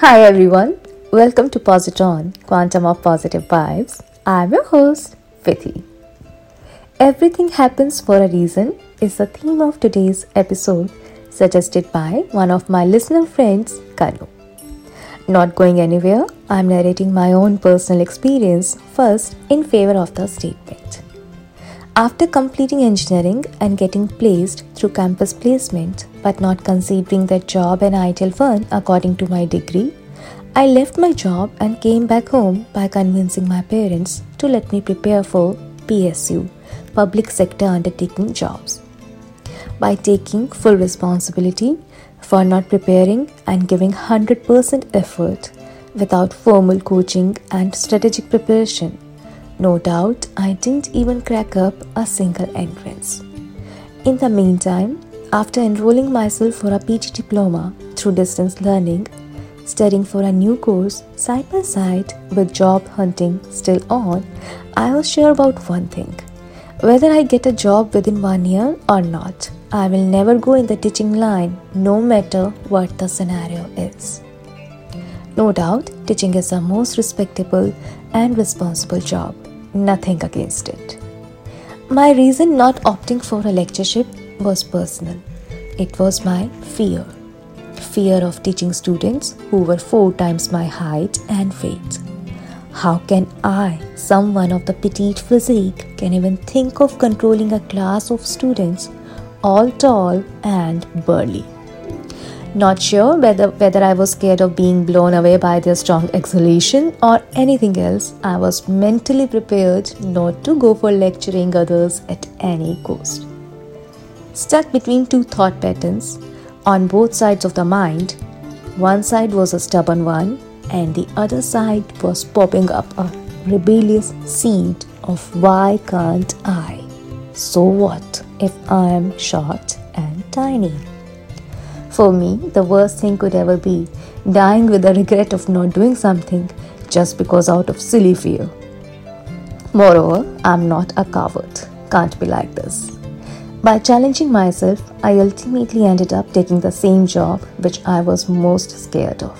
Hi everyone, welcome to Positron, Quantum of Positive Vibes. I'm your host, Vithi. Everything happens for a reason is the theme of today's episode, suggested by one of my listener friends, Kanu. Not going anywhere, I'm narrating my own personal experience first in favor of the statement. After completing engineering and getting placed through campus placement, but not considering that job an ideal one according to my degree, I left my job and came back home by convincing my parents to let me prepare for PSU, public sector undertaking jobs. By taking full responsibility for not preparing and giving 100% effort without formal coaching and strategic preparation, no doubt, I didn't even crack up a single entrance. In the meantime, after enrolling myself for a PG diploma through distance learning, studying for a new course side by side with job hunting still on, I was sure about one thing. Whether I get a job within one year or not, I will never go in the teaching line no matter what the scenario is. No doubt, teaching is the most respectable and responsible job nothing against it. My reason not opting for a lectureship was personal. It was my fear. Fear of teaching students who were four times my height and weight. How can I, someone of the petite physique, can even think of controlling a class of students all tall and burly? Not sure whether, whether I was scared of being blown away by their strong exhalation or anything else, I was mentally prepared not to go for lecturing others at any cost. Stuck between two thought patterns on both sides of the mind, one side was a stubborn one, and the other side was popping up a rebellious seed of why can't I? So what if I am short and tiny? For me, the worst thing could ever be dying with the regret of not doing something just because out of silly fear. Moreover, I'm not a coward. Can't be like this. By challenging myself, I ultimately ended up taking the same job which I was most scared of.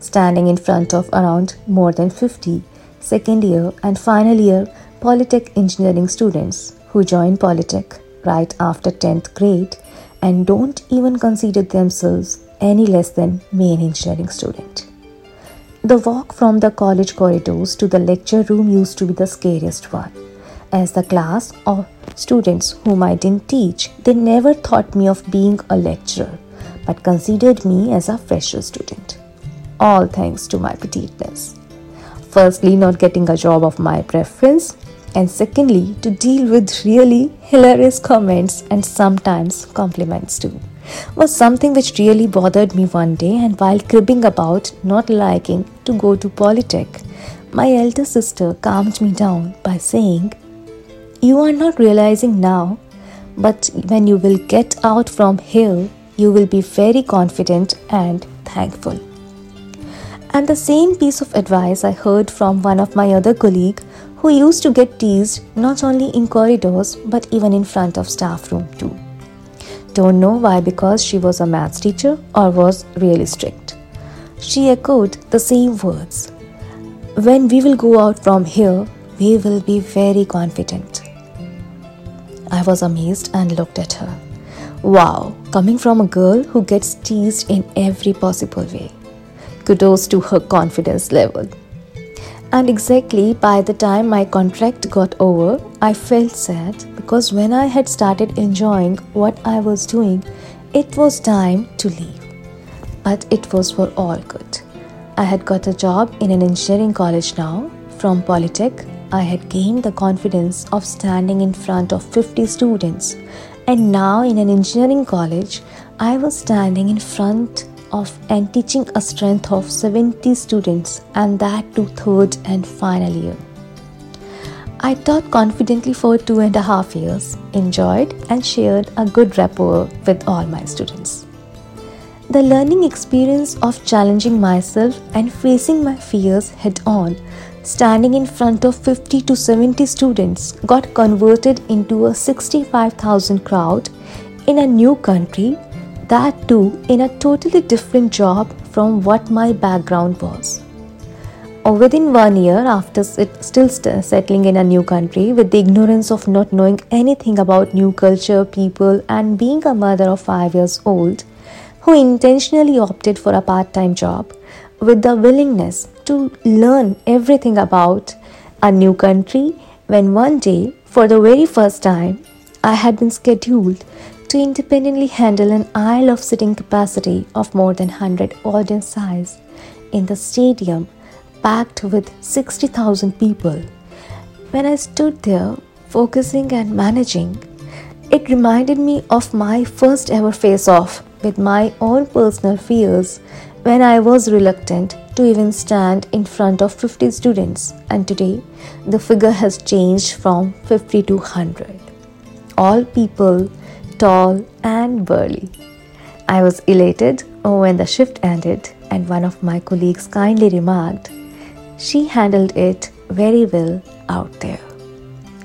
Standing in front of around more than 50 second year and final year Polytech engineering students who joined Polytech right after 10th grade and don't even consider themselves any less than main engineering student. The walk from the college corridors to the lecture room used to be the scariest one. As the class of students whom I didn't teach, they never thought me of being a lecturer, but considered me as a fresher student. All thanks to my petiteness. Firstly, not getting a job of my preference, and secondly, to deal with really hilarious comments and sometimes compliments too, was something which really bothered me one day. And while cribbing about not liking to go to Polytech, my elder sister calmed me down by saying, You are not realizing now, but when you will get out from here, you will be very confident and thankful. And the same piece of advice I heard from one of my other colleague who used to get teased not only in corridors but even in front of staff room too. Don't know why because she was a maths teacher or was really strict. She echoed the same words. When we will go out from here, we will be very confident. I was amazed and looked at her. Wow, coming from a girl who gets teased in every possible way. Kudos to her confidence level. And exactly by the time my contract got over, I felt sad because when I had started enjoying what I was doing, it was time to leave. But it was for all good. I had got a job in an engineering college now. From Polytech, I had gained the confidence of standing in front of 50 students. And now, in an engineering college, I was standing in front of and teaching a strength of 70 students and that to third and final year. I taught confidently for two and a half years, enjoyed and shared a good rapport with all my students. The learning experience of challenging myself and facing my fears head on, standing in front of 50 to 70 students, got converted into a 65,000 crowd in a new country that too in a totally different job from what my background was. Or within one year, after still settling in a new country with the ignorance of not knowing anything about new culture, people, and being a mother of five years old, who intentionally opted for a part time job with the willingness to learn everything about a new country when one day, for the very first time, I had been scheduled to independently handle an aisle of sitting capacity of more than 100 audience size in the stadium packed with 60,000 people. When I stood there focusing and managing, it reminded me of my first ever face off with my own personal fears when I was reluctant to even stand in front of 50 students, and today the figure has changed from 50 to 100. All people tall and burly. I was elated when the shift ended, and one of my colleagues kindly remarked, She handled it very well out there.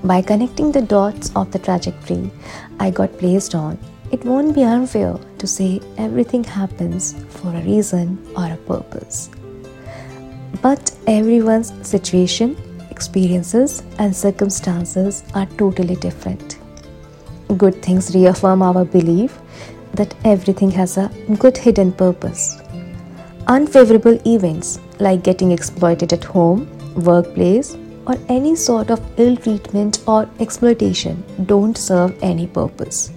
By connecting the dots of the trajectory I got placed on, it won't be unfair to say everything happens for a reason or a purpose. But everyone's situation, experiences, and circumstances are totally different. Good things reaffirm our belief that everything has a good hidden purpose. Unfavorable events like getting exploited at home, workplace, or any sort of ill treatment or exploitation don't serve any purpose.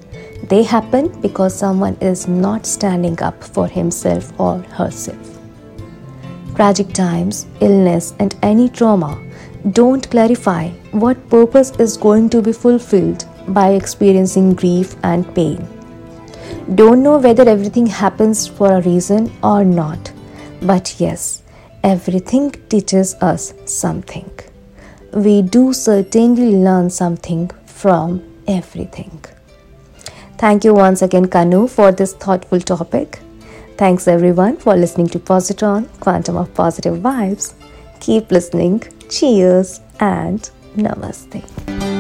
They happen because someone is not standing up for himself or herself. Tragic times, illness, and any trauma don't clarify what purpose is going to be fulfilled by experiencing grief and pain. Don't know whether everything happens for a reason or not, but yes, everything teaches us something. We do certainly learn something from everything. Thank you once again, Kanu, for this thoughtful topic. Thanks everyone for listening to Positron, Quantum of Positive Vibes. Keep listening. Cheers and Namaste.